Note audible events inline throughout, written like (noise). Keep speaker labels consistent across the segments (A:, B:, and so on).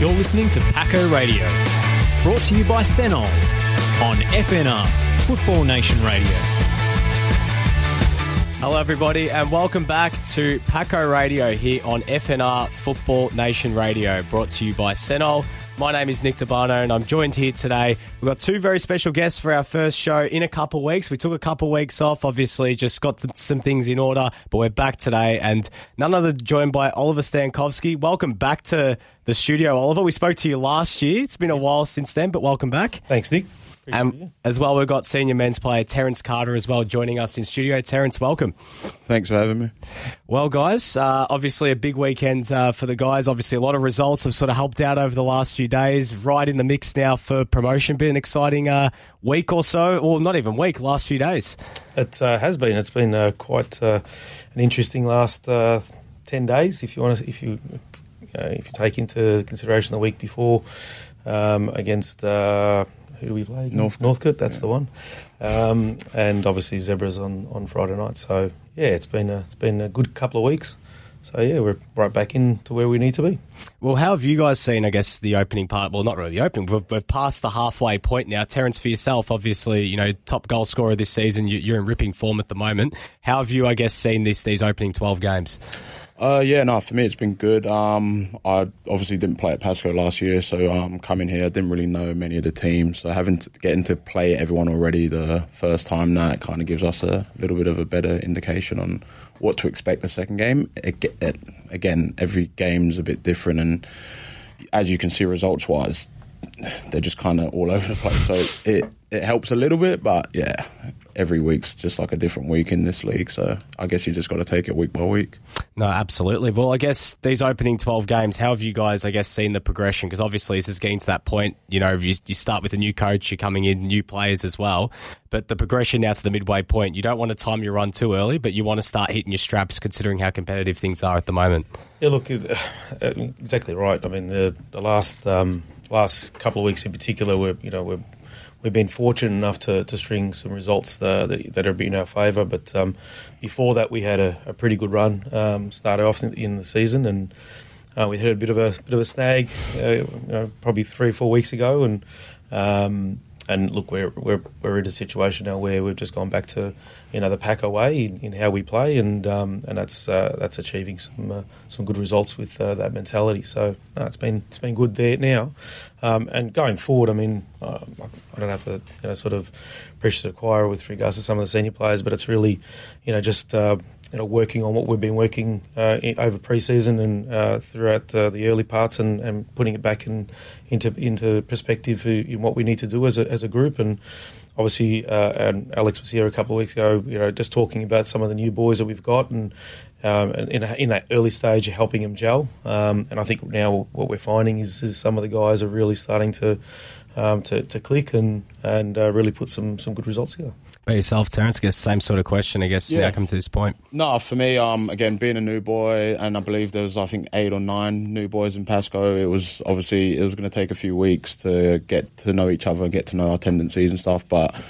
A: You're listening to Paco Radio, brought to you by Senol on FNR, Football Nation Radio.
B: Hello, everybody, and welcome back to Paco Radio here on FNR Football Nation Radio, brought to you by Senol. My name is Nick Tabano, and I'm joined here today. We've got two very special guests for our first show in a couple of weeks. We took a couple of weeks off, obviously, just got some things in order, but we're back today, and none other than joined by Oliver Stankovsky. Welcome back to the studio, Oliver. We spoke to you last year. It's been a while since then, but welcome back.
C: Thanks, Nick.
B: And as well, we've got senior men's player Terence Carter as well joining us in studio. Terence, welcome.
D: Thanks for having me.
B: Well, guys, uh, obviously a big weekend uh, for the guys. Obviously, a lot of results have sort of helped out over the last few days. Right in the mix now for promotion. Been an exciting uh, week or so, or not even week, last few days.
C: It uh, has been. It's been uh, quite uh, an interesting last ten days. If you want to, if you if you take into consideration the week before um, against who do we play?
D: North
C: Northcote, that's yeah. the one. Um, and obviously Zebras on, on Friday night. So yeah, it's been a, it's been a good couple of weeks. So yeah, we're right back into where we need to be.
B: Well, how have you guys seen? I guess the opening part. Well, not really the opening. We've, we've passed the halfway point now. Terence, for yourself, obviously, you know, top goal scorer this season. You, are in ripping form at the moment. How have you, I guess, seen this these opening twelve games?
D: Uh, yeah, no, for me it's been good. Um, I obviously didn't play at Pascoe last year, so um, coming here, I didn't really know many of the teams. So having to getting to play everyone already the first time, that kind of gives us a little bit of a better indication on what to expect the second game. It, it, again, every game's a bit different, and as you can see, results wise, they're just kind of all over the place. So it it helps a little bit, but yeah, every week's just like a different week in this league. So I guess you just got to take it week by week.
B: No, absolutely. Well, I guess these opening 12 games, how have you guys, I guess, seen the progression? Because obviously, this is getting to that point, you know, you, you start with a new coach, you're coming in, new players as well. But the progression now to the midway point, you don't want to time your run too early, but you want to start hitting your straps considering how competitive things are at the moment.
C: Yeah, look, (sighs) uh, exactly right. I mean, the, the last. Um, last couple of weeks in particular, we're you know we're we've been fortunate enough to, to string some results that, that have been in our favour. But um, before that, we had a, a pretty good run. Um, started off in, in, the season, and uh, we had a bit of a bit of a snag, uh, you know, probably three or four weeks ago, and. Um, and look, we're, we're we're in a situation now where we've just gone back to you know the Paco way in, in how we play, and um, and that's uh, that's achieving some uh, some good results with uh, that mentality. So it's been it's been good there now, um, and going forward, I mean, uh, I don't have to you know sort of to the choir with regards to some of the senior players, but it's really you know just uh, you know, working on what we've been working uh, in, over pre-season and uh, throughout uh, the early parts, and, and putting it back in, into into perspective in what we need to do as a, as a group. And obviously, uh, and Alex was here a couple of weeks ago, you know, just talking about some of the new boys that we've got, and, um, and in, in that early stage of helping them gel. Um, and I think now what we're finding is, is some of the guys are really starting to um, to, to click and and uh, really put some some good results together
B: about yourself, Terence? I guess same sort of question. I guess yeah. now comes to this point.
D: No, for me, um, again, being a new boy, and I believe there was, I think, eight or nine new boys in Pascoe. It was obviously it was going to take a few weeks to get to know each other, and get to know our tendencies and stuff. But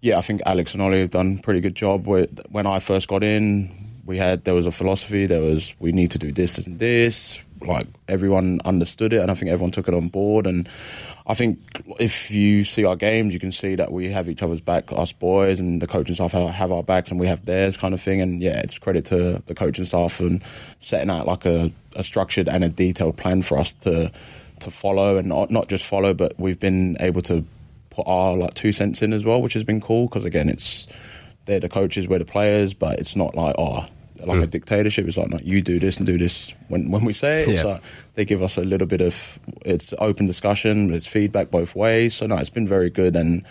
D: yeah, I think Alex and Ollie have done a pretty good job. With when I first got in, we had there was a philosophy. There was we need to do this and this. Like everyone understood it, and I think everyone took it on board and I think if you see our games, you can see that we have each other's back, us boys, and the coaching staff have our backs, and we have theirs, kind of thing. And yeah, it's credit to the coaching staff and setting out like a, a structured and a detailed plan for us to to follow, and not not just follow, but we've been able to put our like two cents in as well, which has been cool because again, it's they're the coaches, we're the players, but it's not like oh like mm. a dictatorship. It's like, no, you do this and do this when when we say it. Yeah. like they give us a little bit of it's open discussion, it's feedback both ways. So no, it's been very good and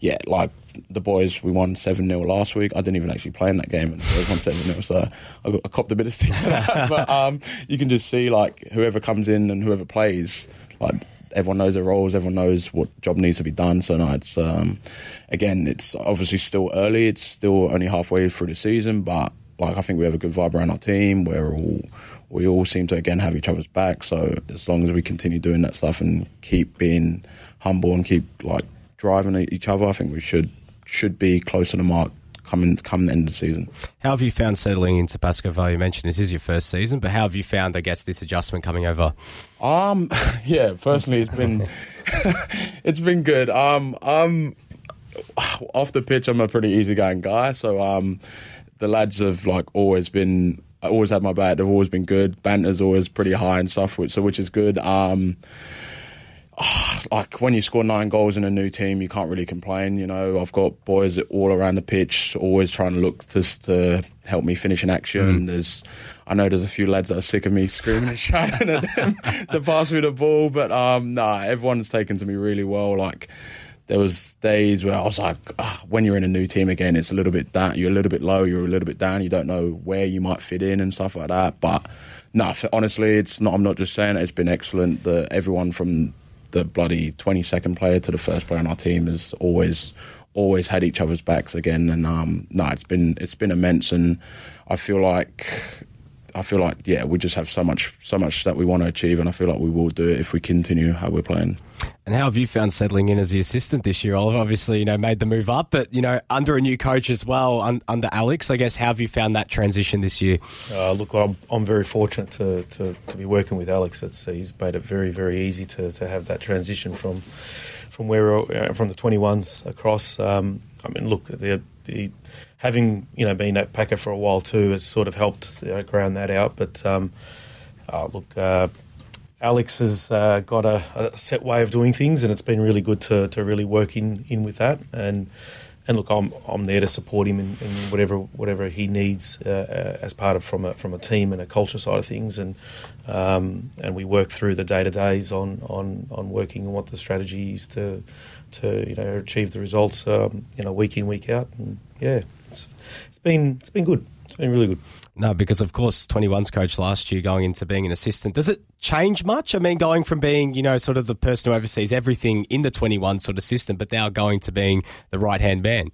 D: yeah, like the boys, we won seven 0 last week. I didn't even actually play in that game, and the boys won seven 0 So I, got, I copped a bit of stick for (laughs) that. (laughs) but um, you can just see like whoever comes in and whoever plays, like everyone knows their roles, everyone knows what job needs to be done. So no, it's um, again, it's obviously still early. It's still only halfway through the season, but like I think we have a good vibe around our team. We're all we all seem to again have each other's back. So as long as we continue doing that stuff and keep being humble and keep like driving each other, I think we should should be close to the mark coming come the end of the season.
B: How have you found settling into Pascoe Vale? You mentioned this is your first season, but how have you found, I guess, this adjustment coming over?
D: Um, (laughs) yeah, personally, it's been (laughs) it's been good. Um, um, off the pitch, I'm a pretty easygoing guy, so um, the lads have like always been. I always had my back. They've always been good. Banter's always pretty high and stuff, which, so which is good. Um, (sighs) like when you score nine goals in a new team, you can't really complain. You know, I've got boys all around the pitch, always trying to look to, to help me finish an action. Mm. There's, I know there's a few lads that are sick of me screaming and (laughs) shouting at them (laughs) to pass me the ball, but um, nah, everyone's taken to me really well. Like there was days where I was like, oh, when you're in a new team again, it's a little bit down. You're a little bit low. You're a little bit down. You don't know where you might fit in and stuff like that. But no, honestly, it's not. I'm not just saying it. It's been excellent. That everyone from the bloody 22nd player to the first player on our team has always always had each other's backs again. And um, no, it's been it's been immense. And I feel like I feel like yeah, we just have so much so much that we want to achieve, and I feel like we will do it if we continue how we're playing.
B: And how have you found settling in as the assistant this year, Oliver? Obviously, you know, made the move up, but you know, under a new coach as well, un- under Alex. I guess how have you found that transition this year?
C: Uh, look, I'm, I'm very fortunate to, to, to be working with Alex. It's, he's made it very very easy to, to have that transition from from where uh, from the 21s across. Um, I mean, look, the, the having you know been at Paco for a while too has sort of helped you know, ground that out. But um, uh, look, uh, Alex has uh, got a, a, set way of doing things, and it's been really good to, to really work in, in with that. And and look, I'm I'm there to support him in, in whatever whatever he needs uh, uh as part of from a from a team and a culture side of things, and um, and we work through the day to days on, on on working on what the strategy is to to you know achieve the results um, you know week in week out, and yeah, it's it's been it's been good, it's been really good.
B: No, because of course, 21's coach last year going into being an assistant. Does it change much? I mean, going from being, you know, sort of the person who oversees everything in the 21 sort of system, but now going to being the right hand man?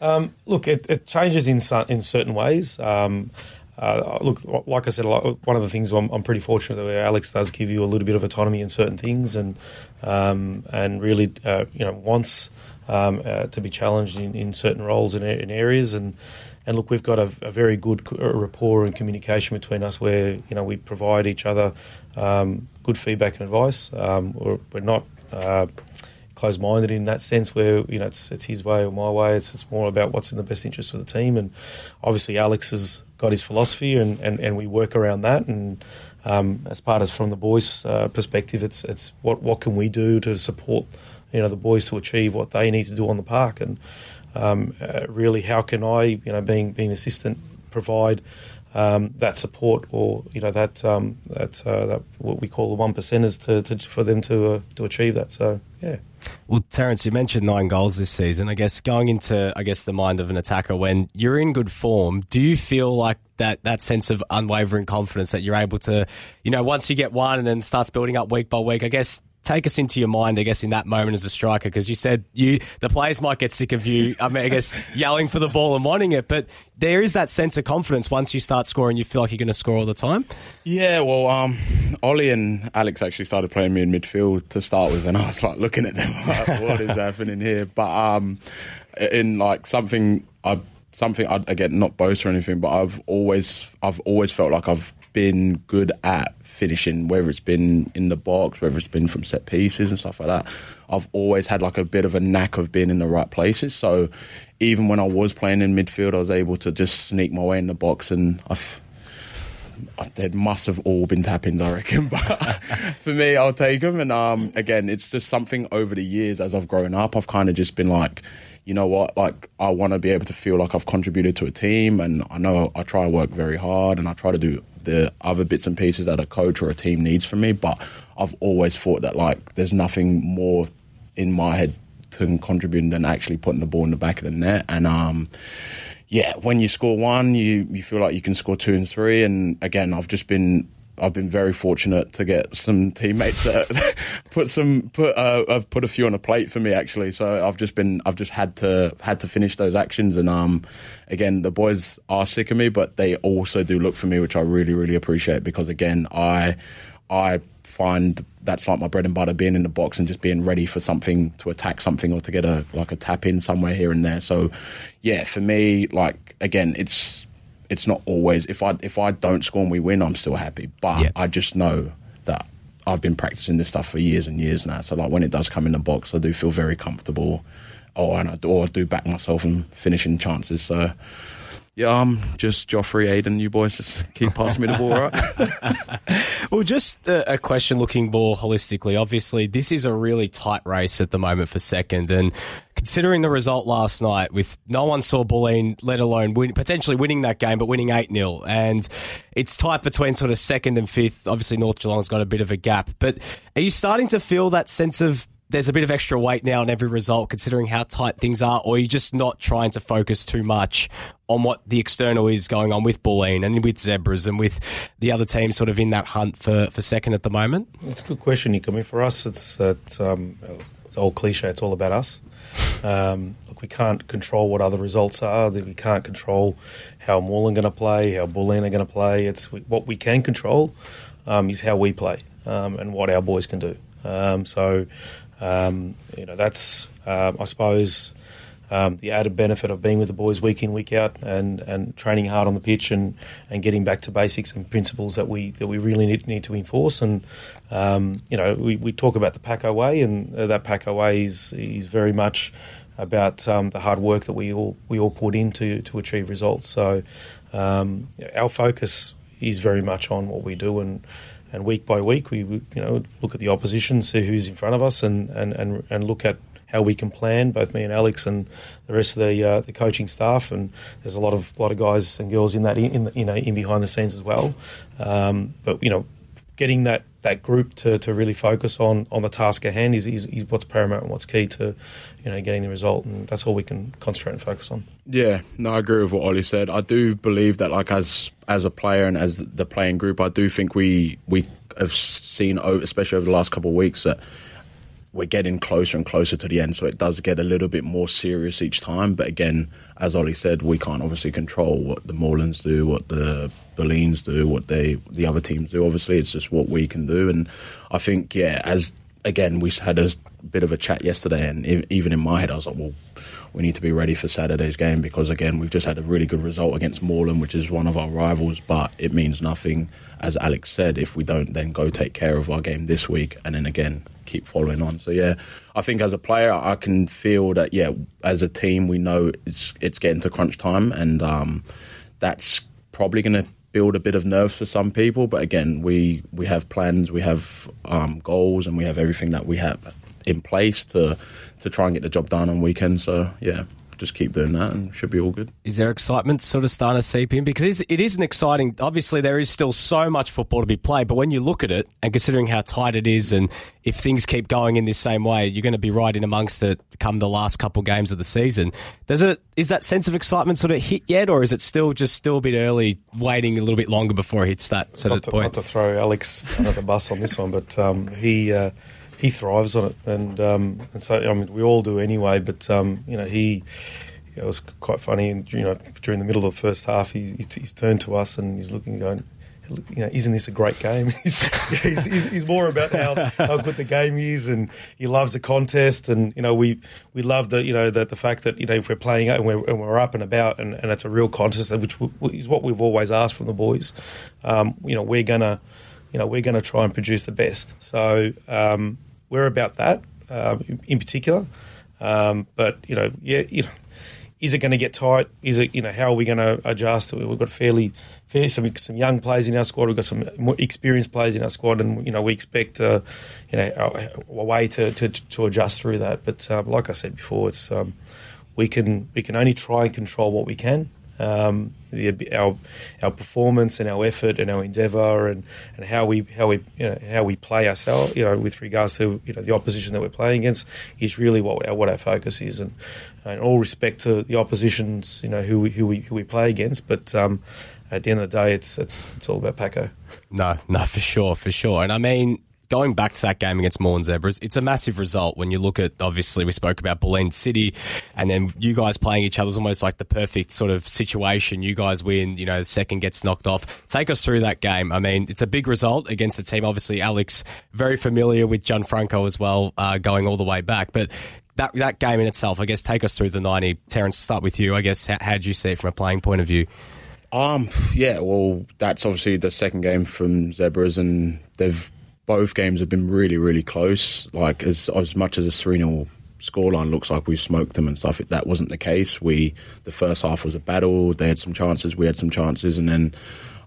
C: Um, look, it, it, changes in, in certain ways. Um, uh, look, like I said, one of the things I'm, I'm, pretty fortunate that Alex does give you a little bit of autonomy in certain things, and um, and really, uh, you know, wants um, uh, to be challenged in, in certain roles in, in areas, and and look, we've got a, a, very good rapport and communication between us, where you know we provide each other um, good feedback and advice. Um, we're, we're, not uh, closed-minded in that sense, where you know it's, it's his way or my way. It's it's more about what's in the best interest of the team. And obviously, Alex has got his philosophy, and, and, and we work around that. And um, as part as from the boys' uh, perspective, it's it's what what can we do to support you know the boys to achieve what they need to do on the park and um, uh, really how can I, you know, being being assistant, provide um, that support or you know that um, that, uh, that what we call the one percenters to, to, for them to uh, to achieve that. So yeah.
B: Well, Terence, you mentioned nine goals this season. I guess going into I guess the mind of an attacker when you're in good form, do you feel like that that sense of unwavering confidence that you're able to, you know, once you get one and then starts building up week by week? I guess take us into your mind, I guess, in that moment as a striker, because you said you the players might get sick of you. I mean, I guess (laughs) yelling for the ball and wanting it, but there is that sense of confidence once you start scoring. You feel like you're going to score all the time.
D: Yeah, well, um, Ollie and Alex actually started playing me in midfield to start with, and I was like looking at them, (laughs) like, what is happening here? But um, in like something I something I again not boast or anything, but I've always I've always felt like I've been good at finishing, whether it's been in the box, whether it's been from set pieces and stuff like that. I've always had like a bit of a knack of being in the right places. So even when I was playing in midfield, I was able to just sneak my way in the box, and I've. There must have all been tap-ins, I reckon. (laughs) But for me, I'll take them. And um, again, it's just something over the years as I've grown up. I've kind of just been like, you know what, like I want to be able to feel like I've contributed to a team, and I know I try to work very hard, and I try to do the other bits and pieces that a coach or a team needs from me. But I've always thought that like there's nothing more in my head to contribute than actually putting the ball in the back of the net. And um, yeah, when you score one, you you feel like you can score two and three. And again, I've just been I've been very fortunate to get some teammates that (laughs) put some put uh, have put a few on a plate for me actually. So I've just been I've just had to had to finish those actions and um again the boys are sick of me, but they also do look for me, which I really really appreciate because again I I find that's like my bread and butter, being in the box and just being ready for something to attack something or to get a like a tap in somewhere here and there. So, yeah, for me, like again, it's it's not always if I if I don't score and we win, I'm still happy. But
B: Yeah.
D: I just know that I've been practicing this stuff for years and years now. So like when it does come in the box, I do feel very comfortable. Or and I, or I do back myself and finishing chances. So yeah, I'm just Joffrey, Aiden. You boys just keep passing me the ball, right? (laughs)
B: Well, just a, question looking more holistically. Obviously, this is a really tight race at the moment for second. And considering the result last night, with no one saw Bulleen, let alone win, potentially winning that game, but winning 8 0. And it's tight between sort of second and fifth. Obviously, North Geelong's got a bit of a gap. But are you starting to feel that sense of there's a bit of extra weight now in every result, considering how tight things are, or you're just not trying to focus too much on what the external is going on with Bulleen and with Zebras and with the other teams sort of in that hunt for, for second at the moment?
C: It's a good question, Nick. I mean, for us, it's it's, um, it's old cliche. It's all about us. Um, look, we can't control what other results are. We can't control how Moreland going to play, how Bulleen are going to play. It's what we can control um, is how we play um, and what our boys can do. Um, so, um, you know, that's um, I suppose um, the added benefit of being with the boys week in week out and, and training hard on the pitch and, and getting back to basics and principles that we that we really need, need to enforce. And um, you know we, we talk about the Paco way and uh, that Paco way is is very much about um, the hard work that we all we all put in to, to achieve results. So um, our focus is very much on what we do and and week by week we, you know look at the opposition see who's in front of us and and, and, and look at how we can plan, both me and Alex and the rest of the uh, the coaching staff, and there's a lot of lot of guys and girls in that in the, you know in behind the scenes as well. Um, but you know, getting that, that group to, to really focus on, on the task at hand is, is, is what's paramount and what's key to you know getting the result, and that's all we can concentrate and focus on.
D: Yeah, no, I agree with what Ollie said. I do believe that, like as as a player and as the playing group, I do think we we have seen, especially over the last couple of weeks, that we're getting closer and closer to the end. So it does get a little bit more serious each time. But again, as Ollie said, we can't obviously control what the Morelands do, what the Bulleens do, what they the other teams do. Obviously, it's just what we can do. And I think, yeah, as again, we had a bit of a chat yesterday, and even in my head, I was like, well, we need to be ready for Saturday's game because again, we've just had a really good result against Moreland, which is one of our rivals, but it means nothing, as Alex said, if we don't then go take care of our game this week and then again keep following on. So yeah, I think as a player, I can feel that yeah, as a team, we know it's it's getting to crunch time, and um, that's probably going to build a bit of nerves for some people. But again, we we have plans, we have um, goals, and we have everything that we have in place to to try and get the job done on weekends. So yeah, just keep doing that, and should be all good.
B: Is there excitement sort of starting to seep in? Because it is, it is an exciting. Obviously, there is still so much football to be played, but when you look at it and considering how tight it is, and if things keep going in this same way, you're going to be right in amongst it come the last couple games of the season. Does it is that sense of excitement sort of hit yet, or is it still just still a bit early, waiting a little bit longer before it hits that sort
C: not
B: of
C: to,
B: point?
C: not to throw Alex under the bus on this one, but um, he uh, he thrives on it, and um, and so I mean we all do anyway. But um, you know he. It was quite funny, and you know, during the middle of the first half, he, he's, turned to us and he's looking, going, you know, isn't this a great game? (laughs) he's, he's, he's, more about how, how good the game is, and he loves the contest, and you know, we we love the you know the, the fact that you know if we're playing and we're, and we're up and about, and, and it's a real contest, which is what we've always asked from the boys. Um, you know, we're gonna, you know, we're gonna try and produce the best. So um, we're about that um, in, particular. Um, but you know, yeah, you know is it going to get tight? Is it you know how are we going to adjust? We've got fairly, fairly some some young players in our squad. We've got some more experienced players in our squad, and you know we expect uh, you know a, a way to, to to adjust through that. But um, like I said before, it's um, we can we can only try and control what we can. Um, the, our our performance and our effort and our endeavour and, and how we how we you know, how we play ourselves you know with regards to you know the opposition that we're playing against is really what our, what our focus is and in all respect to the oppositions you know who we who we who we play against but um, at the end of the day it's it's it's all about Paco.
B: No, no, for sure, for sure. And I mean, going back to that game against Moreland Zebras, it's a massive result when you look at, obviously, we spoke about Bulleen City, and then you guys playing each other is almost like the perfect sort of situation. You guys win, you know, the second gets knocked off. Take us through that game. I mean, it's a big result against the team. Obviously, Alex, very familiar with Gianfranco as well, uh, going all the way back. But that, that game in itself, I guess, take us through the 90. Terence, start with you. I guess, how, how you see it from a playing point of view?
D: Um, yeah, well, that's obviously the second game from Zebras, and they've both games have been really, really close. Like as as much as a 0 scoreline looks like we smoked them and stuff. That wasn't the case. We the first half was a battle. They had some chances. We had some chances, and then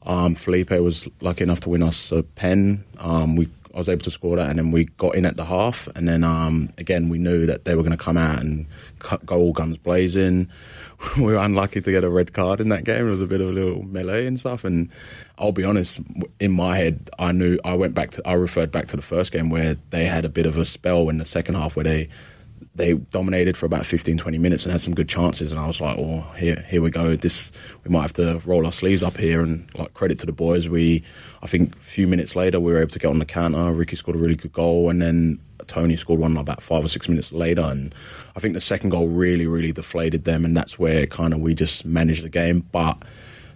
D: um, Felipe was lucky enough to win us a pen. Um, we I was able to score that, and then we got in at the half, and then um, again we knew that they were going to come out and cut, go all guns blazing. (laughs) we were unlucky to get a red card in that game. It was a bit of a little melee and stuff. And I'll be honest, in my head, I knew I went back to I referred back to the first game where they had a bit of a spell in the second half where they they dominated for about 15, 20 minutes and had some good chances. And I was like, oh, here, here we go. This, we might have to roll our sleeves up here. And like credit to the boys, we, I think a few minutes later, we were able to get on the counter. Ricky scored a really good goal. And then Tony scored one about five or six minutes later. And I think the second goal really, really deflated them. And that's where kind of we just managed the game. But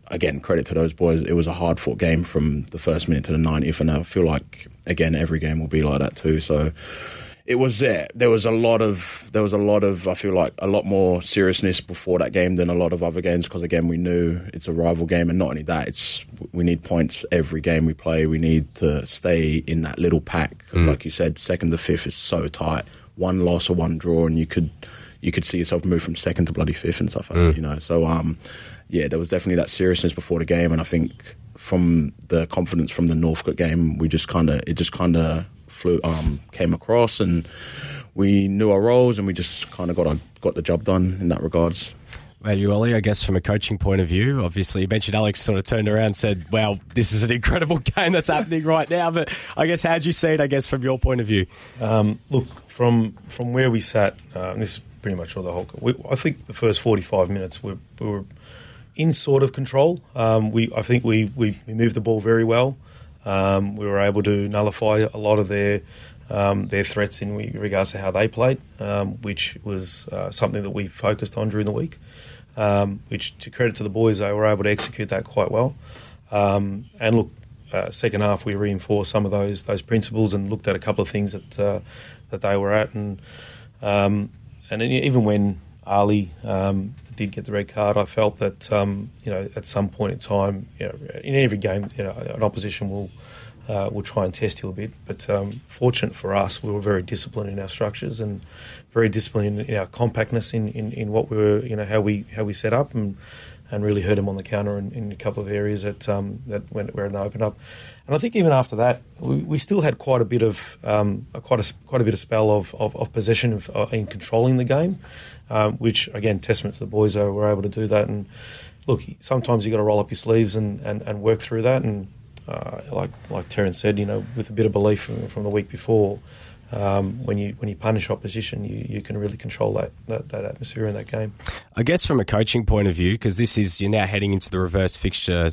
D: again, credit to those boys. It was a hard fought game from the first minute to the 90th. And I feel like, again, every game will be like that too. So, it was there. There was a lot of there was a lot of I feel like a lot more seriousness before that game than a lot of other games because again we knew it's a rival game and not only that it's we need points every game we play. We need to stay in that little pack. Mm. Like you said, second to fifth is so tight. One loss or one draw and you could you could see yourself move from second to bloody fifth and stuff like mm. that. You know, so um, yeah, there was definitely that seriousness before the game and I think from the confidence from the Northcote game, we just kind of it just kind of flew um, came across, and we knew our roles, and we just kind of got our, got the job done in that regards.
B: Well, you, Ollie, I guess from a coaching point of view, obviously you mentioned Alex sort of turned around and said, "Wow, this is an incredible (laughs) game that's happening right now." But I guess how would you see it? I guess from your point of view.
C: Um, look from from where we sat, uh, this is pretty much all the whole. We, I think the first forty five minutes we, we were in sort of control. Um, we I think we, we, we moved the ball very well. Um, we were able to nullify a lot of their um, their threats in regards to how they played, um, which was uh, something that we focused on during the week. Um, which, to credit to the boys, they were able to execute that quite well. Um, and look, uh, second half we reinforced some of those those principles and looked at a couple of things that uh, that they were at, and um, and even when Ali um, did get the red card, I felt that um, you know at some point in time, you know, in every game, you know, an opposition will uh, will try and test you a bit. But um, fortunate for us, we were very disciplined in our structures and very disciplined in, in our compactness in, in, in, what we were, you know, how we how we set up and and really hurt him on the counter in, in a couple of areas that um, that went where it opened up. And I think even after that, we, we still had quite a bit of um, quite a quite a bit of spell of, of, of possession of, uh, in controlling the game um, which again, testament to the boys were able to do that. And look, sometimes you got to roll up your sleeves and, and, and work through that. And uh, like like Terence said, you know, with a bit of belief from, from the week before, um, when you when you punish opposition, you, you can really control that, that, that atmosphere in that game.
B: I guess from a coaching point of view, because this is you're now heading into the reverse fixture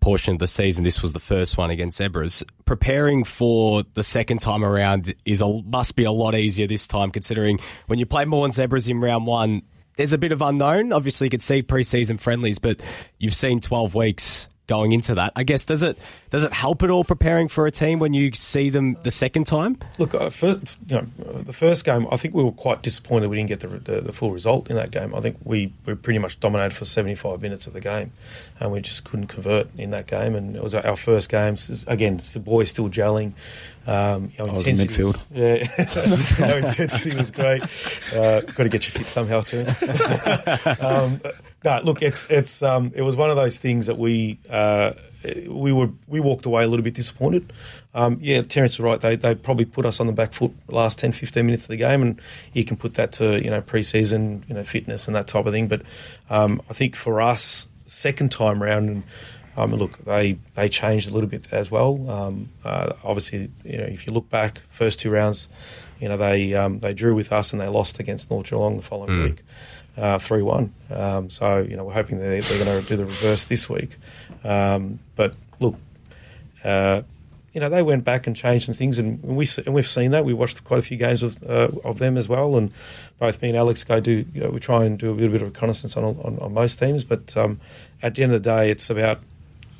B: portion of the season. This was the first one against Zebras. Preparing for the second time around is a, must be a lot easier this time, considering when you play Moreland Zebras in round one. There's a bit of unknown. Obviously, you could see preseason friendlies, but you've seen 12 weeks going into that. I guess does it does it help at all preparing for a team when you see them the second time?
C: Look, uh, first, you know, the first game, I think we were quite disappointed we didn't get the, the, the, full result in that game. I think we, we pretty much dominated for 75 minutes of the game, and we just couldn't convert in that game. And it was our first game. Again, the boys still gelling. Um,
D: our intensity midfield.
C: Was, (laughs) yeah, (laughs) our intensity was great. Uh, got to get your feet somehow, too. (laughs) um, no, look, it's it's um, it was one of those things that we uh, we were we walked away a little bit disappointed. Um, yeah, Terence is right. They they probably put us on the back foot last 10, 15 minutes of the game, and you can put that to you know preseason, you know fitness and that type of thing. But um, I think for us, second time round, and um, look, they they changed a little bit as well. Um, uh, obviously, you know if you look back, first two rounds, you know they um, they drew with us and they lost against North Geelong the following mm. week three uh, one. Um, so you know we're hoping they're, they're going to do the reverse this week. Um, but look, uh, you know, they went back and changed some things, and we and we've seen that. We watched quite a few games of uh, of them as well, and both me and Alex go do. You know, we try and do a little bit of reconnaissance on on, on most teams, but um, at the end of the day, it's about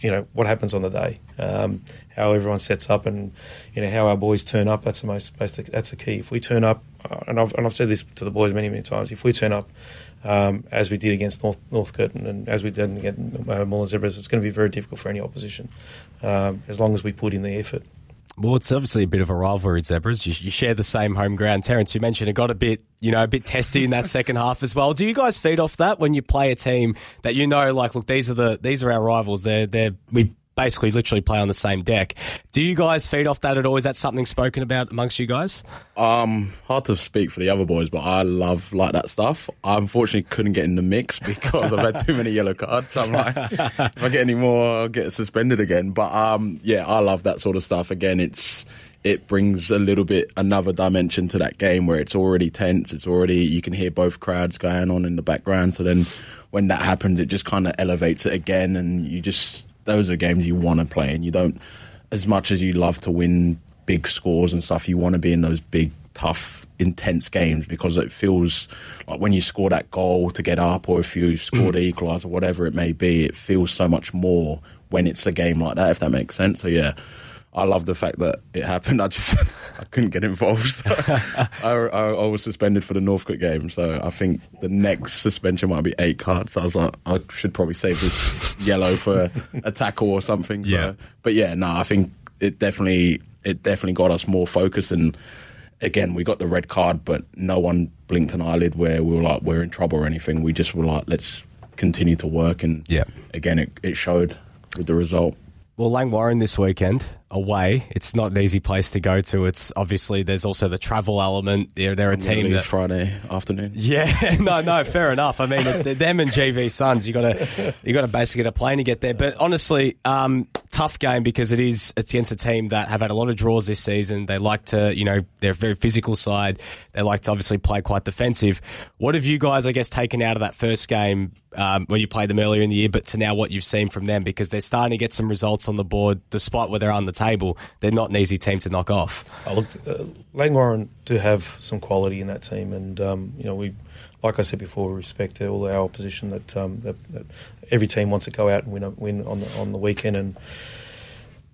C: you know what happens on the day, um, how everyone sets up, and you know how our boys turn up. That's the most basic. That's the key. If we turn up, uh, and I've and I've said this to the boys many many times. If we turn up um, as we did against North Northcote and, and as we did against uh, Moreland Zebras, it's going to be very difficult for any opposition um, as long as we put in the effort.
B: Well, it's obviously a bit of a rivalry, Zebras. You, you, share the same home ground. Terence, you mentioned it got a bit, you know, a bit testy in that (laughs) second half as well. Do you guys feed off that when you play a team that you know, like, look, these are the these are our rivals. They're they're we basically literally play on the same deck. Do you guys feed off that at all? Is that something spoken about amongst you guys?
D: Um, hard to speak for the other boys, but I love like that stuff. I unfortunately couldn't get in the mix (laughs) because I've had too many yellow cards. So I'm like, (laughs) if I get any more, I'll get suspended again. But um, yeah, I love that sort of stuff. Again, it's it brings a little bit another dimension to that game where it's already tense. It's already you can hear both crowds going on in the background. So then when that happens, it just kind of elevates it again, and you just those are games you want to play, and you don't. As much as you love to win big scores and stuff, you want to be in those big, tough, intense games because it feels like when you score that goal to get up, or if you score the mm. equaliser, whatever it may be, it feels so much more when it's a game like that. If that makes sense. So yeah, I love the fact that it happened. (laughs) I just I couldn't get involved. (laughs) I, I, I, was suspended for the Northcote game, so I think the next suspension might be eight cards. So I was like, I should probably save this yellow for a tackle or something. So,
B: yeah.
D: But yeah, no, I think it definitely it definitely got us more focused and. Again, we got the red card, but no one blinked an eyelid where we were like we're in trouble or anything. We just were like, let's continue to work, and
B: yeah.
D: again, it, it showed with the result.
B: Well, Langwarrin this weekend away. It's not an easy place to go to. It's obviously there's also the travel element. They're, they're a
D: I'm
B: team that
D: Friday afternoon.
B: Yeah, (laughs) no, no, fair enough. I mean, them and GV Suns, you got to you got to basically get a plane to get there. But honestly, um, tough game because it is it's against a team that have had a lot of draws this season. They like to, you know, they're a very physical side. They like to obviously play quite defensive. What have you guys, I guess, taken out of that first game um, when you played them earlier in the year, but to now what you've seen from them because they're starting to get some results on the board despite where they're on the table. They're not an easy team to knock off.
C: Oh, look, uh, do have some quality in that team, and um, you know we, like I said before, we respect all our opposition. That, um, that, that, every team wants to go out and win win on the on the weekend, and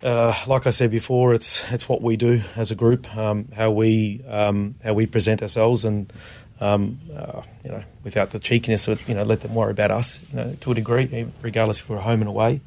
C: uh, like I said before, it's it's what we do as a group, um, how we um, how we present ourselves, and um, uh, you know, without the cheekiness of you know, let them worry about us, you know, to a degree, regardless if we're home and away.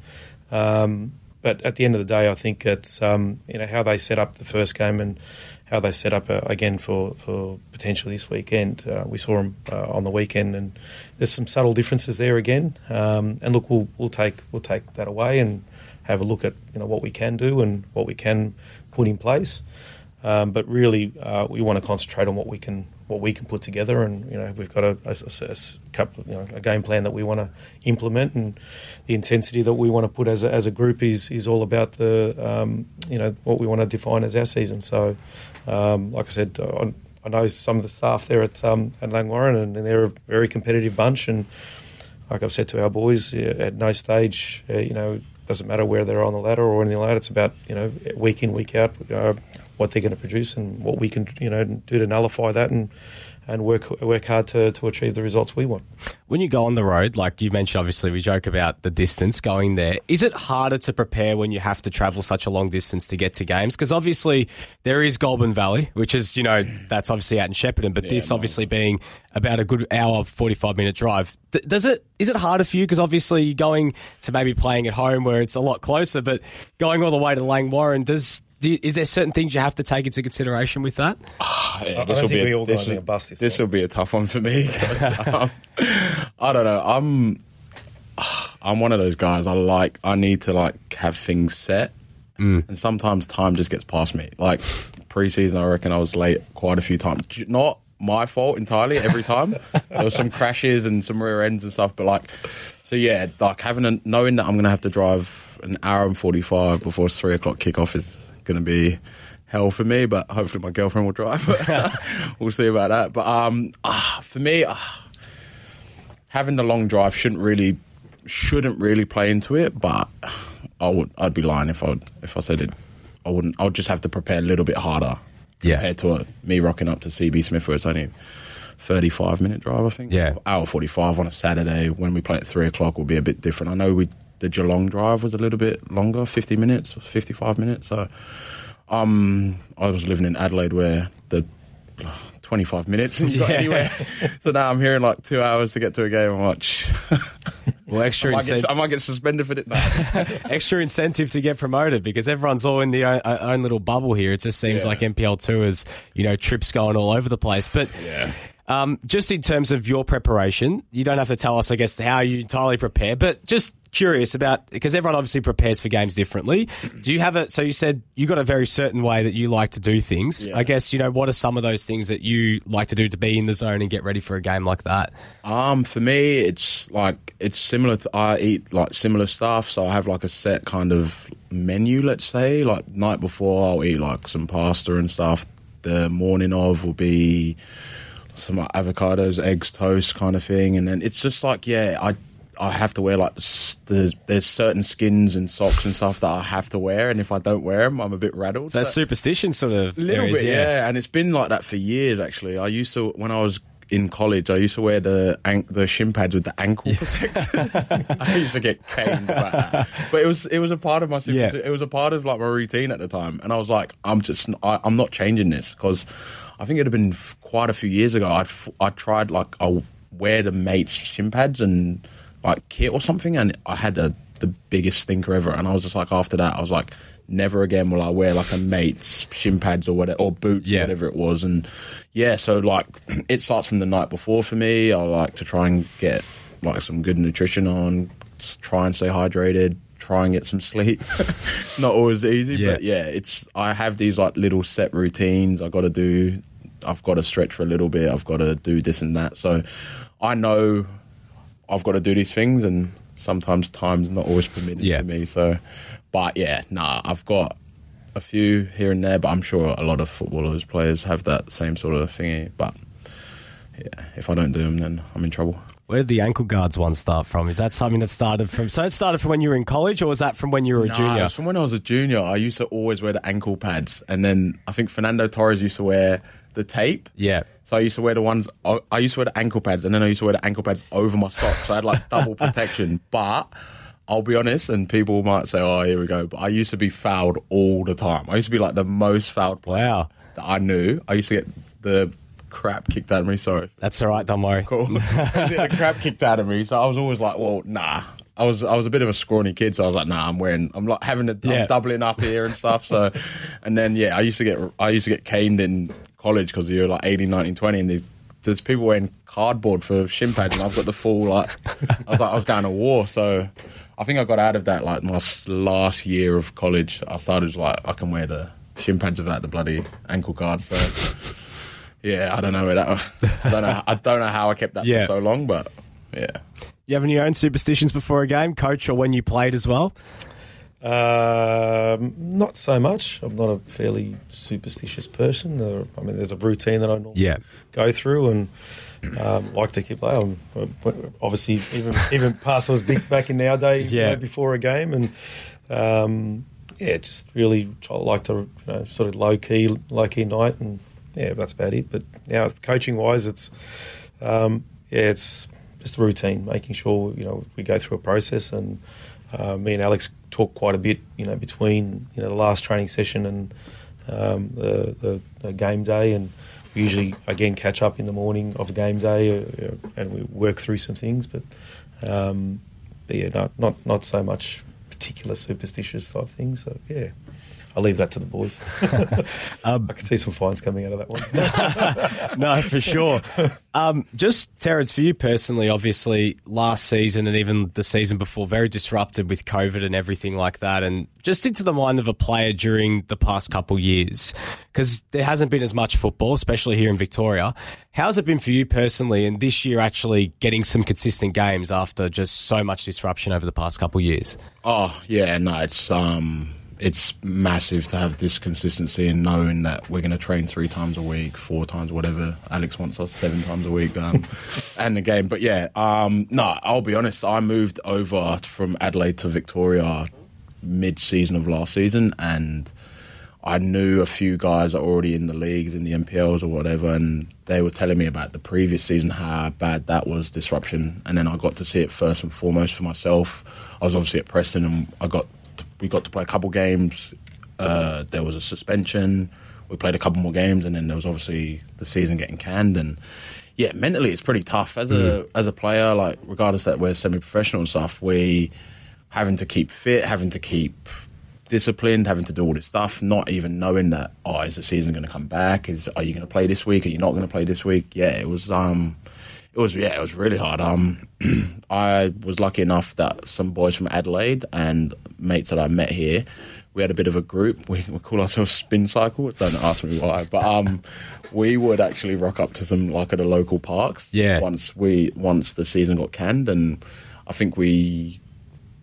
C: Um, but at the end of the day, I think it's um, you know how they set up the first game and how they set up uh, again for, for potentially this weekend. Uh, we saw them uh, on the weekend, and there's some subtle differences there again. Um, and look, we'll we'll take we'll take that away and have a look at you know what we can do and what we can put in place. Um, but really, uh, we want to concentrate on what we can what we can put together, and you know we've got a, a, a, couple, you know, a game plan that we want to implement, and the intensity that we want to put as a, as a group is is all about the um, you know what we want to define as our season. So, um, like I said, I, I, know some of the staff there at um, at Langwarrin, and, and, they're a very competitive bunch, and like I've said to our boys, at no stage, uh, you know, doesn't matter where they're on the ladder or anything like that. It's about you know week in week out uh, what they're going to produce and what we can you know do to nullify that and and work work hard to, to achieve the results we want.
B: When you go on the road, like you mentioned, obviously we joke about the distance going there. Is it harder to prepare when you have to travel such a long distance to get to games? Because obviously there is Goulburn Valley, which is you know that's obviously out in Shepparton, but yeah, this obviously being about a good hour, forty five minute drive. Does it is it harder for you? Because obviously you're going to maybe playing at home where it's a lot closer, but going all the way to Langwarrin does you, is there certain things you have to take into consideration with that?
D: Oh, (sighs) yeah, this will be a, this, this, this will be a tough one for me. (laughs) um, (laughs) I don't know. I'm (sighs) I'm one of those guys. I like. I need to like have things set, mm. and sometimes time just gets past me. Like preseason, I reckon I was late quite a few times. Not my fault entirely every time. (laughs) there was some crashes and some rear ends and stuff, but like, so yeah, like having a, knowing that I'm gonna have to drive an hour and forty five before three o'clock kickoff is going to be hell for me, but hopefully my girlfriend will drive. (laughs) (laughs) we'll see about that. But um, ah, for me, ah, having the long drive shouldn't really shouldn't really play into it. But I would I'd be lying if I if I said it I wouldn't. I would just have to prepare a little bit harder
B: Yeah.
D: compared to uh, me rocking up to CB Smith, where it's only. 35 minute drive, I think.
B: Yeah.
D: Hour 45 on a Saturday when we play at 3 o'clock will be a bit different. I know we the Geelong drive was a little bit longer, 50 minutes, 55 minutes. So um, I was living in Adelaide where the 25 minutes and you got (laughs)
B: Yeah.
D: anywhere. so now I'm here in like two hours to get to a game. Like, "Shh." (laughs)
B: Well,
D: I
B: extra
D: might, get,
B: incentive,
D: I might get suspended for it. No. (laughs)
B: extra incentive to get promoted because everyone's all in their own, own little bubble here. It just seems
D: Yeah.
B: like NPL two is you know trips going all over the place. But
D: yeah.
B: Um, just in terms of your preparation, you don't have to tell us, I guess, how you entirely prepare, but just curious about because everyone obviously prepares for games differently. Do you have a? So you said you got a very certain way that you like to do things.
D: Yeah.
B: I guess you know what are some of those things that you like to do to be in the zone and get ready for a game like that.
D: Um, for me, it's like it's similar to I eat like similar stuff, so I have like a set kind of menu. Let's say, like night before, I'll eat like some pasta and stuff. The morning of will be some like avocados, eggs, toast, kind of thing, and then it's just like yeah, I. I have to wear like there's, there's certain skins and socks and stuff that I have to wear, and if I don't wear them, I'm a bit rattled.
B: That's
D: So-
B: superstition sort of.
D: little
B: areas,
D: bit, yeah. And it's been like that for years. Actually, I used to when I was in college. I used to wear the an- the shin pads with the ankle protectors. (laughs) I used to get caned about that, but it was it was a part of my
B: Yeah.
D: it was a part of like my routine at the time. And I was like, I'm just I, I'm not changing this because I think it had been f- quite a few years ago. F- I tried like I wear the mates shin pads and like kit or something, and I had a, the biggest stinker ever. And I was just like, after that, I was like, never again will I wear like a mate's shin pads or whatever or boots
B: Yeah.
D: or whatever it was. And yeah, so like (clears throat) it starts from the night before for me. I like to try and get like some good nutrition on, try and stay hydrated. Try and get some sleep. (laughs) Not always easy,
B: Yeah.
D: but yeah, it's. I have these like little set routines. I got to do. I've got to stretch for a little bit. I've got to do this and that. So I know I've got to do these things, and sometimes time's not always permitted
B: Yeah.
D: for me. So, but yeah, nah, I've got a few here and there, but I'm sure a lot of footballers, players have that same sort of thingy. But yeah, if I don't do them, then I'm in trouble.
B: Where did the ankle guards one start from? Is that something that started from? So it started from when you were in college, or was that from when you were a
D: Nah,
B: junior?
D: it's from when I was a junior, I used to always wear the ankle pads, and then I think Fernando Torres used to wear the tape.
B: Yeah.
D: So I used to wear the ones. I used to wear the ankle pads, and then I used to wear the ankle pads over my socks. So I had like (laughs) double protection. But I'll be honest, and people might say, "Oh, here we go." But I used to be fouled all the time. I used to be like the most fouled player
B: Wow.
D: that I knew. I used to get the crap kicked out of me. Sorry,
B: That's all right, don't worry.
D: cool. I used to get the crap kicked out of me. So I was always like, "Well, nah." I was I was a bit of a scrawny kid, so I was like, "Nah, I'm wearing, I'm like having to,
B: Yeah.
D: I'm doubling up here and stuff." So, and then yeah, I used to get I used to get caned in college because you're like 18, 19, 20, and there's, there's people wearing cardboard for shin pads, and I've got the full like I was like I was going to war. So, I think I got out of that like my last year of college. I started like I can wear the shin pads without the bloody ankle guard. So, yeah, I don't know where that. I don't know. I don't know how I kept that
B: Yeah.
D: for so long, but yeah.
B: You have any your own superstitions before a game, coach, or when you played as well?
C: Um, not so much. I'm not a fairly superstitious person. Uh, I mean, there's a routine that I normally
B: Yeah.
C: go through and um, like to keep playing. Obviously, even even past was big back in our day, you know, before a game, and um, yeah, just really try, like to you know, sort of low key, low key night, and yeah, that's about it. But now, coaching wise, it's um, yeah, it's just a routine, making sure you know we go through a process, and uh, me and Alex talk quite a bit, you know, between you know the last training session and um, the, the, the game day, and we usually again catch up in the morning of the game day, uh, uh, and we work through some things. But, um, but yeah, not not not so much particular superstitious type things. So yeah. I'll leave that to the boys. (laughs)
B: Um,
C: I can see some fines coming out of that one. (laughs)
B: no, for sure. Um, just Terrence, for you personally, obviously last season and even the season before, very disrupted with COVID and everything like that, and just into the mind of a player during the past couple years, because there hasn't been as much football, especially here in Victoria. How's it been for you personally, and this year actually getting some consistent games after just so much disruption over the past couple years?
D: Oh yeah, no, it's um, it's massive to have this consistency and knowing that we're going to train three times a week, four times, whatever. Alex wants us seven times a week, um, (laughs) and the game. But yeah, um, no, I'll be honest. I moved over from Adelaide to Victoria mid-season of last season, and I knew a few guys that were already in the leagues, in the NPLs or whatever, and they were telling me about the previous season, how bad that was disruption. And then I got to see it first and foremost for myself. I was obviously at Preston, and I got we got to play a couple games. Uh, there was a suspension. We played a couple more games, and then there was obviously the season getting canned. And yeah, mentally it's pretty tough as a as a player. Like regardless that we're semi professional and stuff, we having to keep fit, having to keep disciplined, having to do all this stuff, not even knowing that oh, is the season going to come back? Is are you going to play this week? Are you not going to play this week? Yeah, it was um, it was yeah, it was really hard. Um, (clears throat) I was lucky enough that some boys from Adelaide and mates that I met here. We had a bit of a group. We, we call ourselves Spin Cycle. Don't ask me why, but um, we would actually rock up to some like at the local parks.
B: Yeah.
D: Once we once the season got canned, and I think we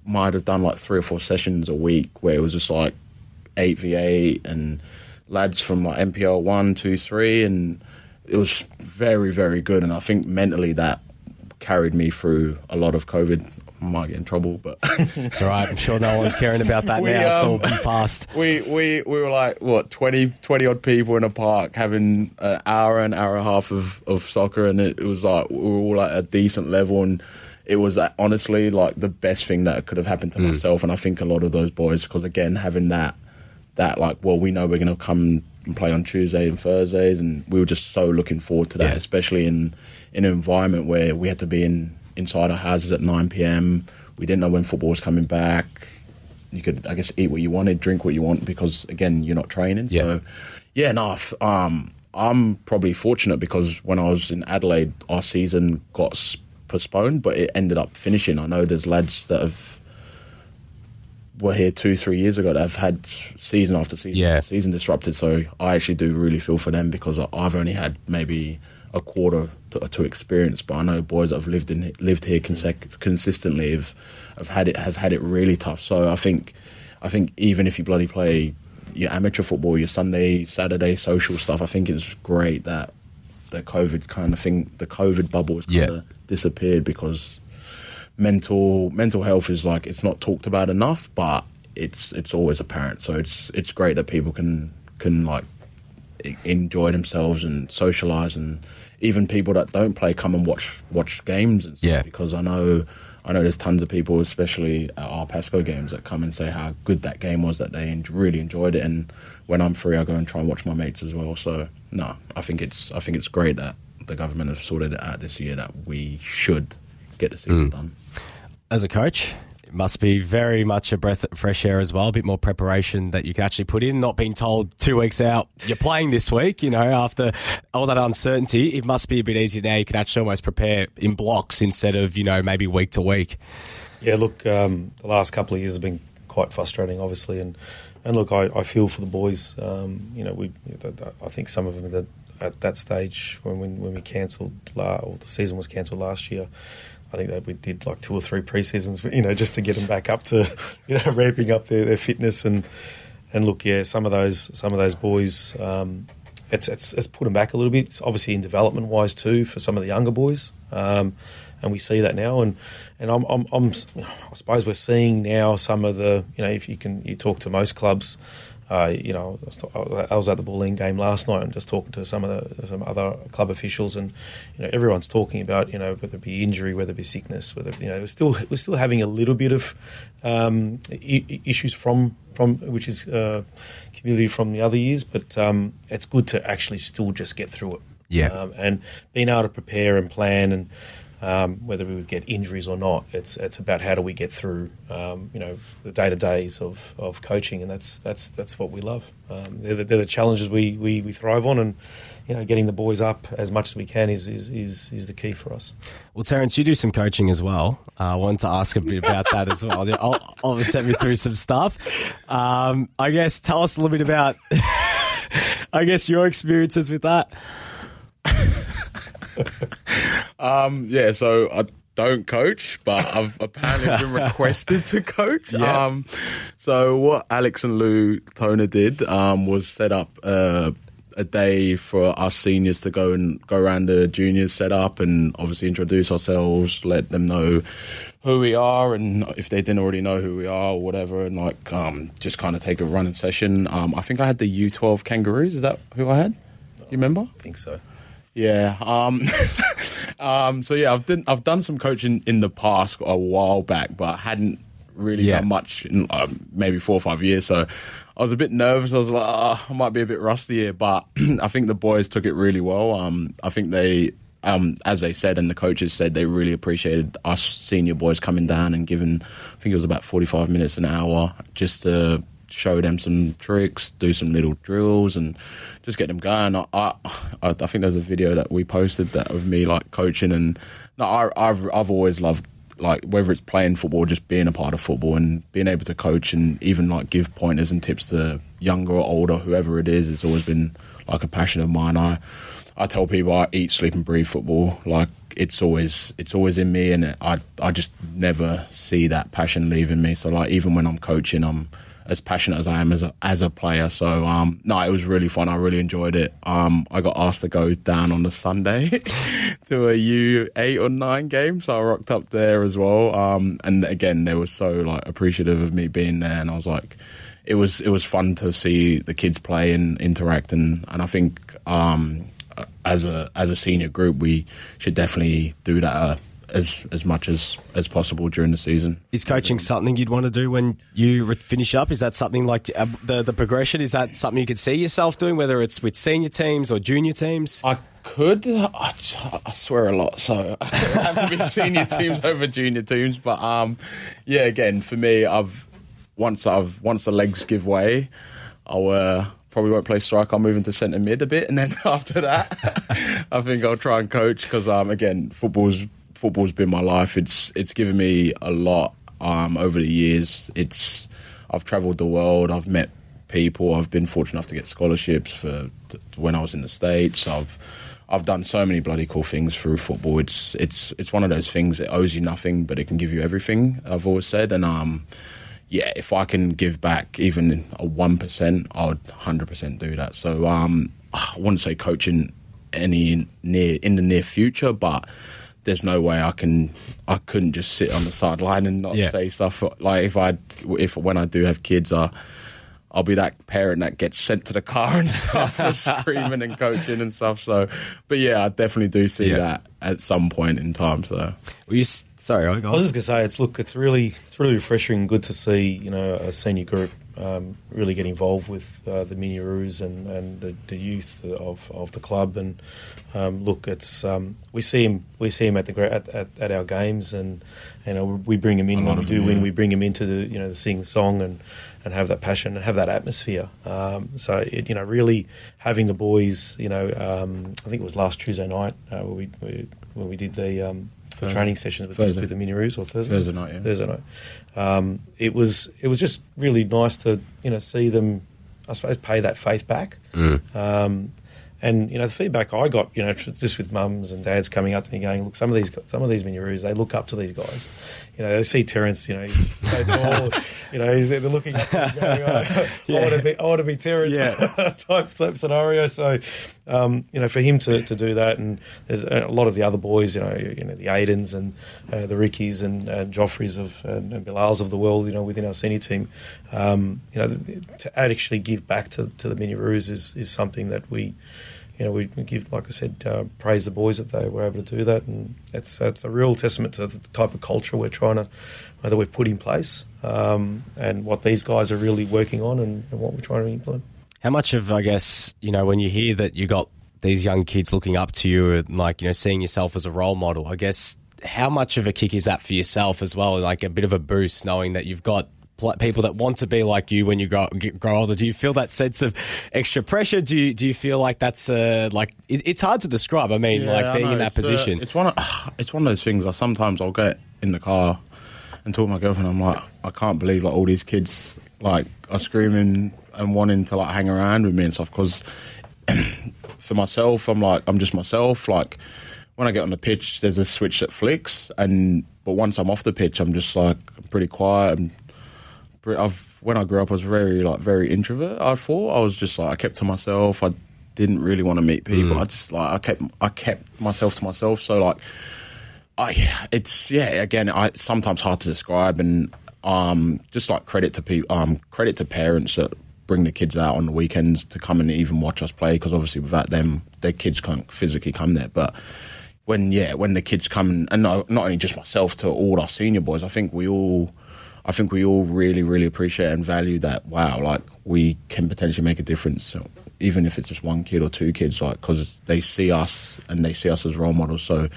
D: might have done like three or four sessions a week where it was just like eight v eight and lads from like NPL one, two, three, and it was very, very good. And I think mentally that carried me through a lot of COVID. I might get in trouble, but (laughs)
B: It's all right. I'm sure no one's caring about that
D: We,
B: now. It's
D: um,
B: all been past.
D: we, we, we were like, what, 20, 20 odd people in a park having an hour, an hour and a half of, of soccer. And it, it was like, we were all at a decent level. And it was uh, honestly like the best thing that could have happened to myself. And I think a lot of those boys, because again, having that, that like, well, we know we're going to come and play on Tuesday and Thursdays. And we were just so looking forward to that,
B: Yeah.
D: especially in, in an environment where we had to be in inside our houses at 9 p.m. We didn't know when football was coming back you could, I guess, eat what you wanted, drink what you want, because again, you're not training.
B: Yeah.
D: So, yeah, no, um, I'm probably fortunate because when I was in Adelaide, our season got postponed, but it ended up finishing. I know there's lads that have were here two, three years ago that have had season after season,
B: Yeah.
D: after season disrupted. So I actually do really feel for them because I've only had maybe a quarter to, to experience, but I know boys that have lived in lived here consec- consistently have, have had it have had it really tough. So I think I think even if you bloody play your amateur football, your Sunday, Saturday social stuff, I think it's great that the COVID kind of thing, the COVID bubble has kind
B: Yeah.
D: of disappeared because mental mental health is like it's not talked about enough, but it's it's always apparent. So it's it's great that people can can like enjoy themselves and socialize, and even people that don't play come and watch watch games and stuff.
B: Yeah.
D: Because I know I know there's tons of people, especially at our Pascoe games, that come and say how good that game was that they really enjoyed it. And when I'm free, I go and try and watch my mates as well. So no, I think it's I think it's great that the government have sorted it out this year that we should get the season mm. done.
B: As a coach, it must be very much a breath of fresh air as well. A bit more preparation that you can actually put in. Not being told two weeks out you're playing this week. You know, after all that uncertainty, it must be a bit easier now. You can actually almost prepare in blocks instead of you know maybe week to week.
C: Yeah, look, um, the last couple of years have been quite frustrating, obviously, and and look, I, I feel for the boys. Um, you know, we I think some of them at that stage when when, when we cancelled or the season was cancelled last year. I think that we did like two or three pre-seasons, you know, just to get them back up to, (laughs) you know, ramping up their, their fitness and and look, yeah, some of those some of those boys, um, it's, it's it's put them back a little bit. It's obviously in development wise too for some of the younger boys, um, and we see that now. And and I'm, I'm, I'm I suppose we're seeing now some of the you know if you can you talk to most clubs. Uh, you know, I was, ta- I was at the Bulleen game last night and just talking to some of the some other club officials, and you know, everyone's talking about you know whether it be injury, whether it be sickness, whether you know we're still we're still having a little bit of um, I- issues from from which is uh, community from the other years, but um, it's good to actually still just get through it.
B: Yeah.
C: um, and being able to prepare and plan and. Um, whether we would get injuries or not, it's it's about how do we get through, um, you know, the day to days of, of coaching, and that's that's that's what we love. Um, they're, the, they're the challenges we, we, we thrive on, and you know, getting the boys up as much as we can is is, is, is the key for us.
B: Well, Terence, you do some coaching as well. Uh, I wanted to ask a bit about that as well. I'll, I'll send me through some stuff. Um, I guess tell us a little bit about, (laughs) I guess, your experiences with that. (laughs)
D: Um, yeah, so I don't coach, but I've apparently been (laughs) requested to coach.
B: Yeah.
D: Um, so what Alex and Lou Toner did um, was set up uh, a day for us seniors to go and go around the juniors set up and obviously introduce ourselves, let them know who we are and if they didn't already know who we are or whatever and like um, just kind of take a running session. Um, I think I had the U12 Kangaroos. Is that who I had? You remember?
C: I think so.
D: Yeah. Um, (laughs) um, so yeah, I've done I've done some coaching in the past a while back, but I hadn't really
B: Yeah.
D: done much in um, maybe four or five years. So I was a bit nervous. I was like, oh, I might be a bit rusty here, but (clears throat) I think the boys took it really well. Um, I think they. Um, as they said, and the coaches said, they really appreciated us senior boys coming down and giving, I think it was about 45 minutes an hour, just to show them some tricks, do some little drills, and just get them going. I, I, I think there's a video that we posted that of me like coaching, and no, I, I've I've always loved like whether it's playing football, just being a part of football, and being able to coach and even like give pointers and tips to younger or older, whoever it is. It's always been like a passion of mine. I I tell people I eat, sleep, and breathe football. Like it's always it's always in me, and I I just never see that passion leaving me. So like even when I'm coaching, I'm as passionate as I am as a, as a player. So um, no, it was really fun. I really enjoyed it. Um, I got asked to go down on the Sunday (laughs) to a U eight or nine game, so I rocked up there as well. Um, and again, they were so like appreciative of me being there, and I was like, it was it was fun to see the kids play and interact, and and I think um, as a as a senior group, we should definitely do that. Uh, as as much as as possible during the season.
B: Is coaching something you'd want to do when you re- finish up? Is that something like uh, the the progression? Is that something you could see yourself doing, whether it's with senior teams or junior teams?
D: I could. I, I swear a lot, so I (laughs) have to be senior (laughs) teams over junior teams. But um, yeah, again, for me, I've once I've once the legs give way, I'll uh, probably won't play strike. I'll move into centre mid a bit, and then (laughs) after that, I think I'll try and coach because um, again, football's football's been my life. It's it's given me a lot um, over the years. It's I've travelled the world. I've met people. I've been fortunate enough to get scholarships for t- when I was in the states. I've I've done so many bloody cool things through football. It's it's it's one of those things that owes you nothing, but it can give you everything. I've always said, and um, yeah, if I can give back even a one percent, I would hundred percent do that. So um, I wouldn't say coaching any near in the near future, but there's no way I can I couldn't just sit on the sideline and not
B: Yeah.
D: say stuff like if I if when I do have kids, I. I'll be that parent that gets sent to the car and (laughs) stuff for screaming and coaching and stuff. So, but yeah, I definitely do see
B: Yeah.
D: that at some point in time. So,
B: Were you sorry, I
C: I was just gonna say it's look, it's really it's really refreshing, good to see you know a senior group um, really get involved with uh, the Miniroos and and the, the youth of, of the club. And um, look, it's um, we see him we see him at the at, at, at our games, and you know we bring him in when we do
D: them,
C: win.
D: yeah.
C: We bring him into the you know the sing song and and have that passion and have that atmosphere. Um, so it, you know really having the boys, you know, um, I think it was last Tuesday night uh, we, we when we did the um, the
D: Thursday.
C: training sessions with,
D: Thursday.
C: with the Miniroos or Thursday.
D: Thursday night, yeah.
C: Thursday night. Um, it was it was just really nice to you know see them, I suppose, pay that faith back. Um, and you know the feedback I got, you know, just with mums and dads coming up to me going, look, some of these gu- some of these Miniroos, they look up to these guys. You know, they see Terence, you know, he's so tall. (laughs) you know, he's, they're looking up going, oh, (laughs) I want to be, I want to be Terence
B: Yeah. (laughs)
C: type, type scenario. So, um, you know, for him to, to do that, and there's a lot of the other boys, you know, you know, the Aidens and uh, the Rickies and, and Joffreys of and, and Bilals of the world, you know, within our senior team, um, you know, to actually give back to, to the Miniroos is is something that we. You know, we we give, like I said, uh, praise the boys that they were able to do that, and it's it's a real testament to the type of culture we're trying to, uh, that we've put in place, um, and what these guys are really working on, and, and what we're trying to implement.
B: How much of, I guess, you know, when you hear that you got these young kids looking up to you and, like, you know, seeing yourself as a role model, I guess, how much of a kick is that for yourself as well? Like a bit of a boost knowing that you've got people that want to be like you when you grow, grow older. Do you feel that sense of extra pressure? Do you, do you feel like that's, uh, like, it, it's hard to describe. I mean,
D: Yeah,
B: like being in that
D: It's, uh,
B: position.
D: it's one. Of, (sighs) it's one of those things. I sometimes I'll get in the car and talk to my girlfriend. I'm like, I can't believe like all these kids like are screaming and wanting to like hang around with me and stuff. Because (clears throat) for myself, I'm like, I'm just myself. Like when I get on the pitch, there's a switch that flicks, and but once I'm off the pitch, I'm just like I'm pretty quiet. And I've when I grew up, I was very like very introvert. I thought I was just like I kept to myself. I didn't really want to meet people. I just like I kept I kept myself to myself. So like I it's yeah again I it's sometimes hard to describe and um just like credit to people um credit to parents that bring the kids out on the weekends to come and even watch us play because obviously without them their kids can't physically come there but when yeah when the kids come and, and not, not only just myself to all our senior boys I think we all I think we all really really appreciate and value that wow like we can potentially make a difference so even if it's just one kid or two kids like because they see us and they see us as role models so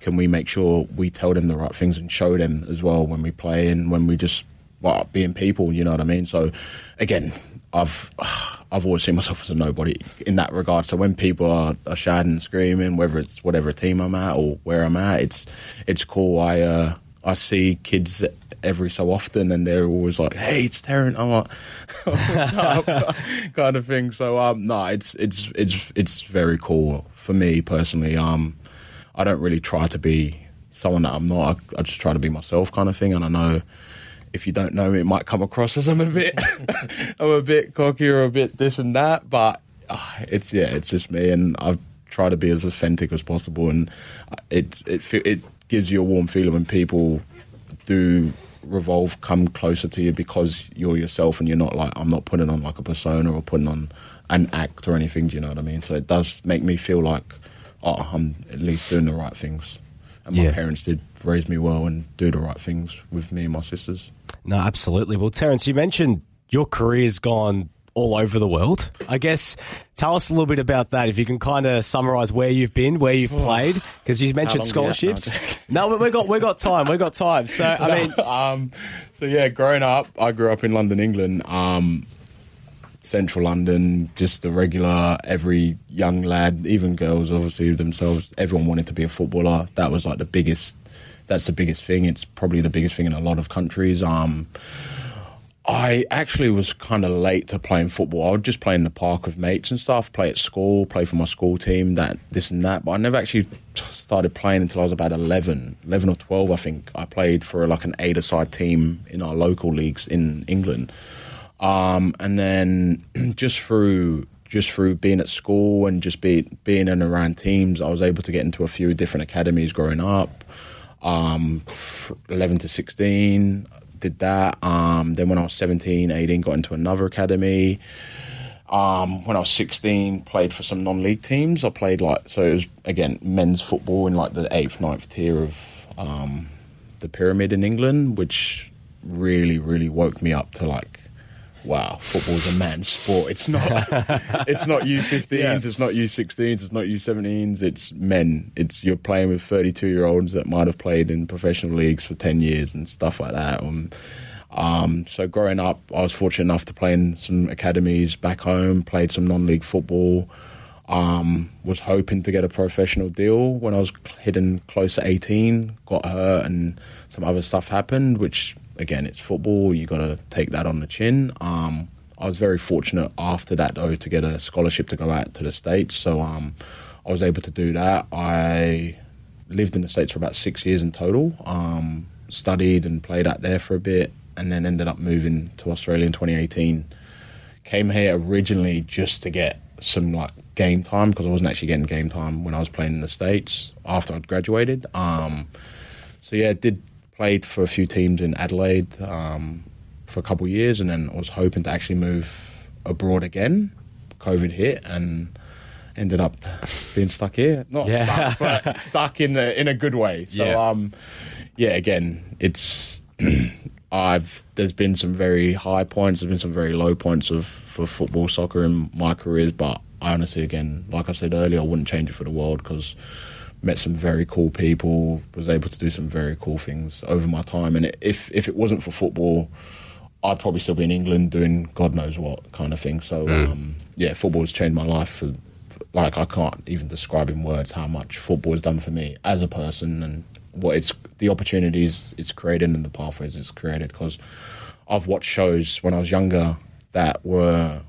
D: can we make sure we tell them the right things and show them as well when we play and when we just well, being people you know what I mean so again I've (sighs) I've always seen myself as a nobody in that regard. So when people are, are shouting and screaming, whether it's whatever team I'm at or where I'm at, it's it's cool. I uh, I see kids every so often, and they're always like, "Hey, it's Terrence." I'm like, (laughs) (laughs) kind of thing. So um, no, it's it's it's it's very cool for me personally. Um, I don't really try to be someone that I'm not. I, I just try to be myself, kind of thing. And I know if you don't know me, it might come across as I'm a bit, (laughs) I'm a bit cocky or a bit this and that. But uh, it's yeah, it's just me, and I try to be as authentic as possible. And it it fe- it gives you a warm feeling when people do revolve, come closer to you because you're yourself, and you're not like I'm not putting on like a persona or putting on an act or anything. Do you know what I mean? So it does make me feel like oh, I'm at least doing the right things. And my
B: Yeah.
D: parents did raise me well and do the right things with me and my sisters.
B: No, absolutely. Well, Terence, you mentioned your career's gone all over the world. I guess tell us a little bit about that. If you can kind of summarize where you've been, where you've played, because you mentioned
D: long do you have?
B: scholarships. No, but we got we got time. We got time. So I mean,
D: um, so yeah, growing up, I grew up in London, England. Um, central London, just the regular, every young lad, even girls, obviously themselves, everyone wanted to be a footballer. That was like the biggest. That's the biggest thing. It's probably the biggest thing in a lot of countries. Um, I actually was kind of late to playing football. I would just play in the park with mates and stuff, play at school, play for my school team, that this and that. But I never actually started playing until I was about 11, 11 or 12, I think. I played for like an eight-a-side team in our local leagues in England. Um, and then (clears throat) just through just through being at school and just be, being in around teams, I was able to get into a few different academies growing up. Um, 11 to 16, did that. Um, then when I was 17, 18, got into another academy. Um, when I was 16, played for some non-league teams. I played like so it was again men's football in like the eighth, ninth tier of um, the pyramid in England, which really, really woke me up to like, wow, football's a man's sport. It's not, (laughs) it's not U 15s, it's not U 16s, it's not U 17s. It's men. It's you're playing with 32 year olds that might have played in professional leagues for 10 years and stuff like that. Um, um, so growing up, I was fortunate enough to play in some academies back home, played some non-league football. Um, was hoping to get a professional deal when I was hitting close to 18. Got hurt and some other stuff happened, which again, it's football. You got to take that on the chin. Um, I was very fortunate after that though to get a scholarship to go out to the states. So um, I was able to do that. I lived in the states for about six years in total. Um, studied and played out there for a bit, and then ended up moving to Australia in 2018. Came here originally just to get some like game time because I wasn't actually getting game time when I was playing in the states after I'd graduated. Um, so yeah, did played for a few teams in Adelaide um, for a couple of years, and then was hoping to actually move abroad again. COVID hit and ended up being stuck here. Not
B: Yeah.
D: stuck, but (laughs) stuck in a in a good way. So
B: Yeah.
D: um, yeah, again, it's (clears throat) I've there's been some very high points, there's been some very low points of for football, soccer in my careers, but I honestly, again, like I said earlier, I wouldn't change it for the world because met some very cool people, was able to do some very cool things over my time, and if if it wasn't for football. I'd probably still be in England doing God knows what kind of thing. So, um, yeah, football has changed my life. For, like, I can't even describe in words how much football has done for me as a person and what it's the opportunities it's created and the pathways it's created. Because I've watched shows when I was younger that were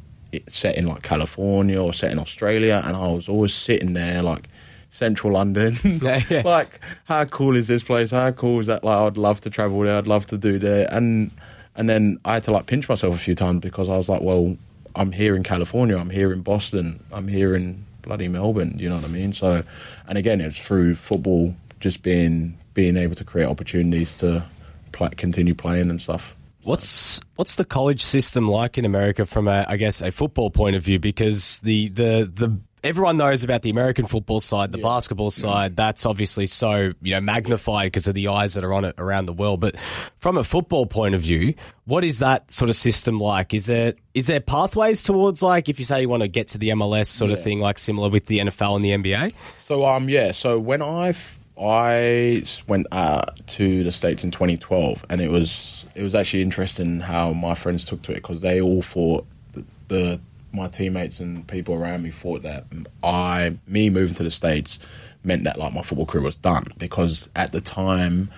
D: set in like California or set in Australia, and I was always sitting there like central London. (laughs)
B: Yeah, yeah. (laughs)
D: like, how cool is this place? How cool is that? Like, I'd love to travel there. I'd love to do there. And and then I had to like pinch myself a few times because I was like, well, I'm here in California, I'm here in Boston, I'm here in bloody Melbourne. You know what I mean? So, and again, it's through football, just being being able to create opportunities to play, continue playing and stuff.
B: What's what's the college system like in America from a I guess a football point of view? Because the the the everyone knows about the American football side, the yeah. basketball side. Yeah. That's obviously so you know magnified because of the eyes that are on it around the world. But from a football point of view, what is that sort of system like? Is there is there pathways towards like if you say you want to get to the MLS sort yeah. of thing, like similar with the NFL and the NBA?
D: So um yeah, so when I I went uh, to the states in 2012, and it was it was actually interesting how my friends took to it because they all thought the, the my teammates and people around me thought that I, me moving to the States meant that like my football career was done because at the time,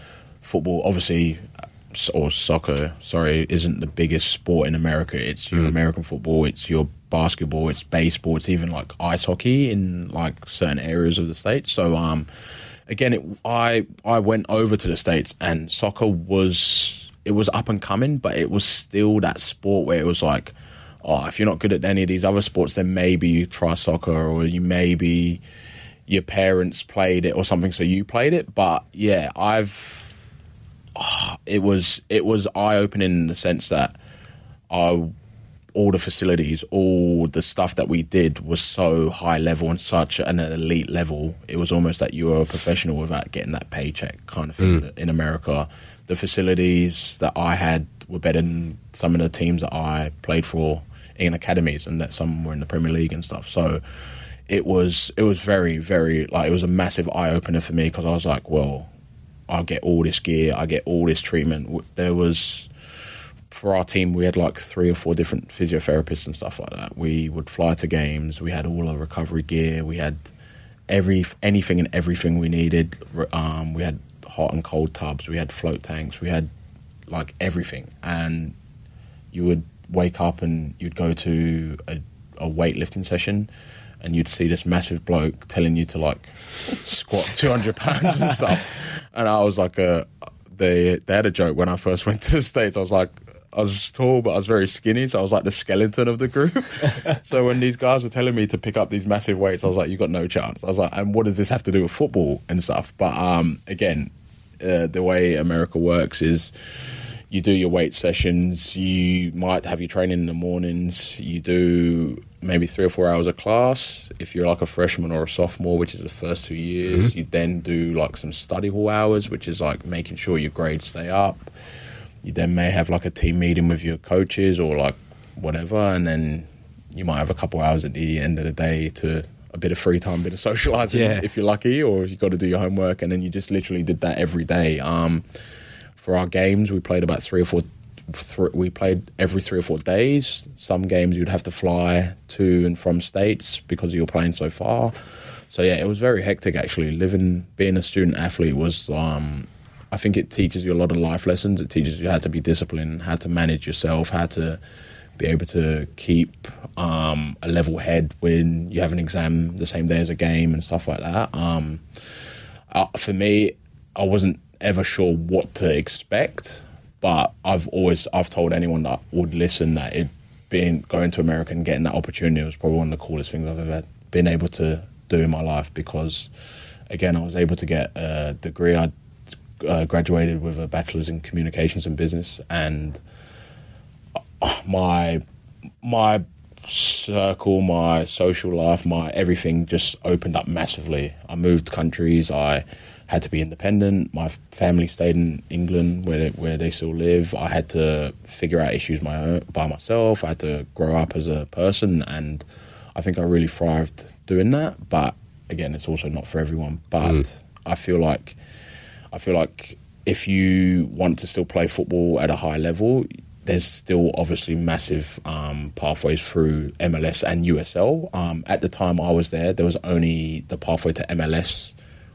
D: football obviously or soccer, sorry, isn't the biggest sport in America. It's your mm. American football, it's your basketball, it's baseball, it's even like ice hockey in like certain areas of the states. So um, again, it, I I went over to the states and soccer was it was up and coming, but it was still that sport where it was like oh, if you're not good at any of these other sports, then maybe you try soccer or you maybe your parents played it or something, so you played it. But yeah, I've oh, it was it was eye opening in the sense that I all the facilities, all the stuff that we did was so high level and such an elite level. It was almost like you were a professional without getting that paycheck kind of thing. Mm. In America, the facilities that I had were better than some of the teams that I played for in academies and that some were in the Premier League and stuff. So it was it was very very like it was a massive eye opener for me because I was like, well, I get all this gear, I get all this treatment. There was for our team, we had like three or four different physiotherapists and stuff like that. We would fly to games. We had all our recovery gear. We had every anything and everything we needed. Um, we had hot and cold tubs. We had float tanks. We had like everything, and you would wake up and you'd go to a, a weightlifting session and you'd see this massive bloke telling you to like (laughs) squat 200 pounds and stuff. And I was like, uh, they, they had a joke when I first (laughs) went to the States. I was like, I was tall, but I was very skinny, so I was like the skeleton of the group. (laughs) so when these guys were telling me to pick up these massive weights, I was like, "You got no chance." I was like, "And what does this have to do with football and stuff?" But um, again, uh, the way America works is you do your weight sessions. You might have your training in the mornings. You do maybe three or four hours of class. If you're like a freshman or a sophomore, which is the first two years, mm-hmm. you then do like some study hall hours, which is like making sure your grades stay up. You then may have like a team meeting with your coaches or like whatever, and then you might have a couple hours at the end of the day to a bit of free time, a bit of socializing yeah. if you're lucky, or you've got to do your homework, and then you just literally did that every day. Um, for our games, we played about three or four. Th- we played every three or four days. Some games you'd have to fly to and from states because you're playing so far. So yeah, it was very hectic actually. Living, being a student athlete was. Um, I think it teaches you a lot of life lessons. It teaches you how to be disciplined, how to manage yourself, how to be able to keep um, a level head when you have an exam the same day as a game and stuff like that. Um, uh, for me, I wasn't ever sure what to expect, but I've always I've told anyone that would listen that it being going to America and getting that opportunity was probably one of the coolest things I've ever been able to do in my life because again I was able to get a degree. I uh, graduated with a bachelor's in communications and business, and my my circle, my social life, my everything just opened up massively. I moved countries. I had to be independent. My family stayed in England where they, where they still live. I had to figure out issues my own, by myself. I had to grow up as a person, and I think I really thrived doing that. But again, it's also not for everyone. But mm. I feel like I feel like if you want to still play football at a high level, there's still obviously massive um, pathways through MLS and USL. Um, at the time I was there, there was only the pathway to MLS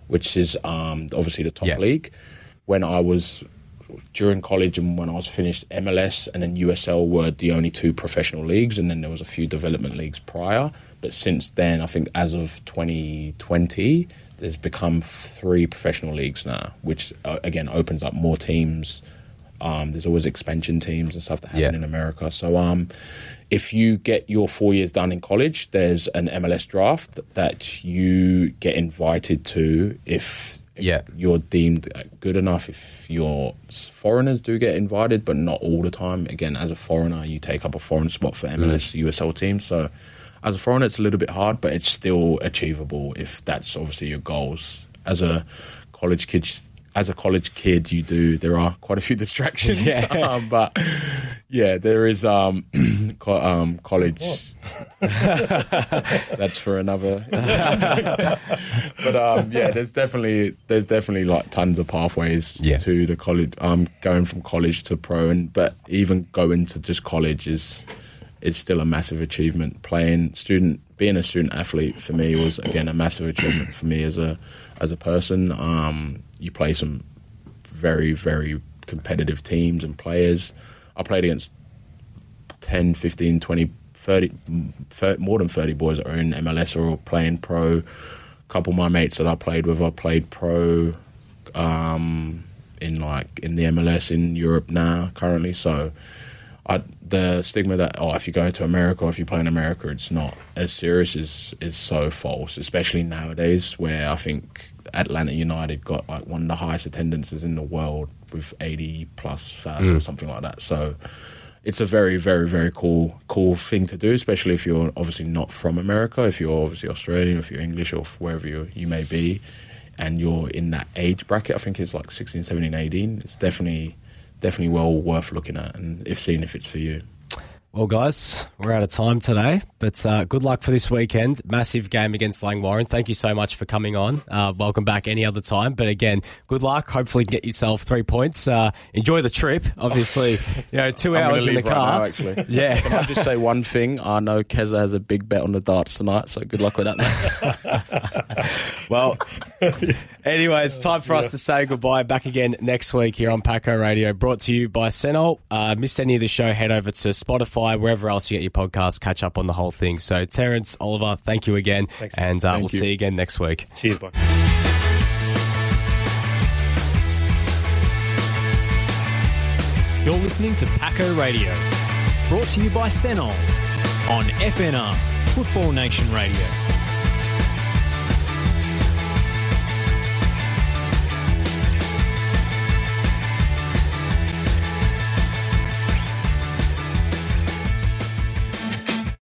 D: which is um, obviously the top yeah. league. When I was during college and when I was finished, MLS and then USL were the only two professional leagues, and then there was a few development leagues prior. But since then, I think as of 2020, there's become three professional leagues now, which uh, again opens up more teams Um, there's always expansion teams and stuff that happen
B: Yeah.
D: in America. So um, if you get your four years done in college, there's an MLS draft that you get invited to if
B: Yeah.
D: you're deemed good enough. If your foreigners do get invited, but not all the time. Again, as a foreigner, you take up a foreign spot for MLS USL teams. So as a foreigner, it's a little bit hard, but it's still achievable if that's obviously your goals. As a college kid, as a college kid, you do. There are quite a few (laughs) distractions,
B: Yeah.
D: um, but yeah, there is um, (clears throat) co- um, college. (laughs) That's for another. (laughs) but um, yeah, there's definitely there's definitely like tons of pathways
B: Yeah.
D: to the college. Um, going from college to pro, and but even going to just college is is still a massive achievement. Playing student, being a student athlete for me was again a massive achievement for me as a as a person. Um, you play some very very competitive teams and players. I played against 10, 15, 20, 30, mm, thir- more than 30 boys that are in MLS or playing pro. A couple of my mates that I played with, I played pro um, in like in the MLS in Europe now currently. So I, the stigma that oh if you go to America or if you play in America it's not as serious is is so false, especially nowadays where I think Atlanta United got like one of the highest attendances in the world with 80 plus thousand hmm. or something like that. So it's a very, very, very cool, cool thing to do, especially if you're obviously not from America. If you're obviously Australian, if you're English, or wherever you you may be, and you're in that age bracket, I think it's like 16, 17, 18. It's definitely, definitely well worth looking at, and if seeing if it's for you.
B: Well, guys, we're out of time today, but uh, good luck for this weekend. Massive game against Langwarrin. Thank you so much for coming on. Uh, welcome back any other time. But again, good luck. Hopefully, get yourself three points. Uh, enjoy the trip. Obviously, (laughs) you know, 2
D: I'm gonna
B: hours in the
D: leave right
B: car.
D: now, actually. (laughs)
B: Yeah.
D: Can I just say one thing? I know Keza has a big bet on the darts tonight, so good luck with that. (laughs)
B: Well, anyways, time for us to say goodbye. Back again next week here on Paco Radio, brought to you by Senol. Uh, missed any of the show, head over to Spotify, wherever else you get your podcast, catch up on the whole thing. So, Terence, Oliver, thank you again.
C: Thanks.
B: And uh,
D: Thank
B: we'll
D: you.
B: see you again next week.
C: Cheers, bye.
A: You're listening to Paco Radio, brought to you by Senol on FNR Football Nation Radio.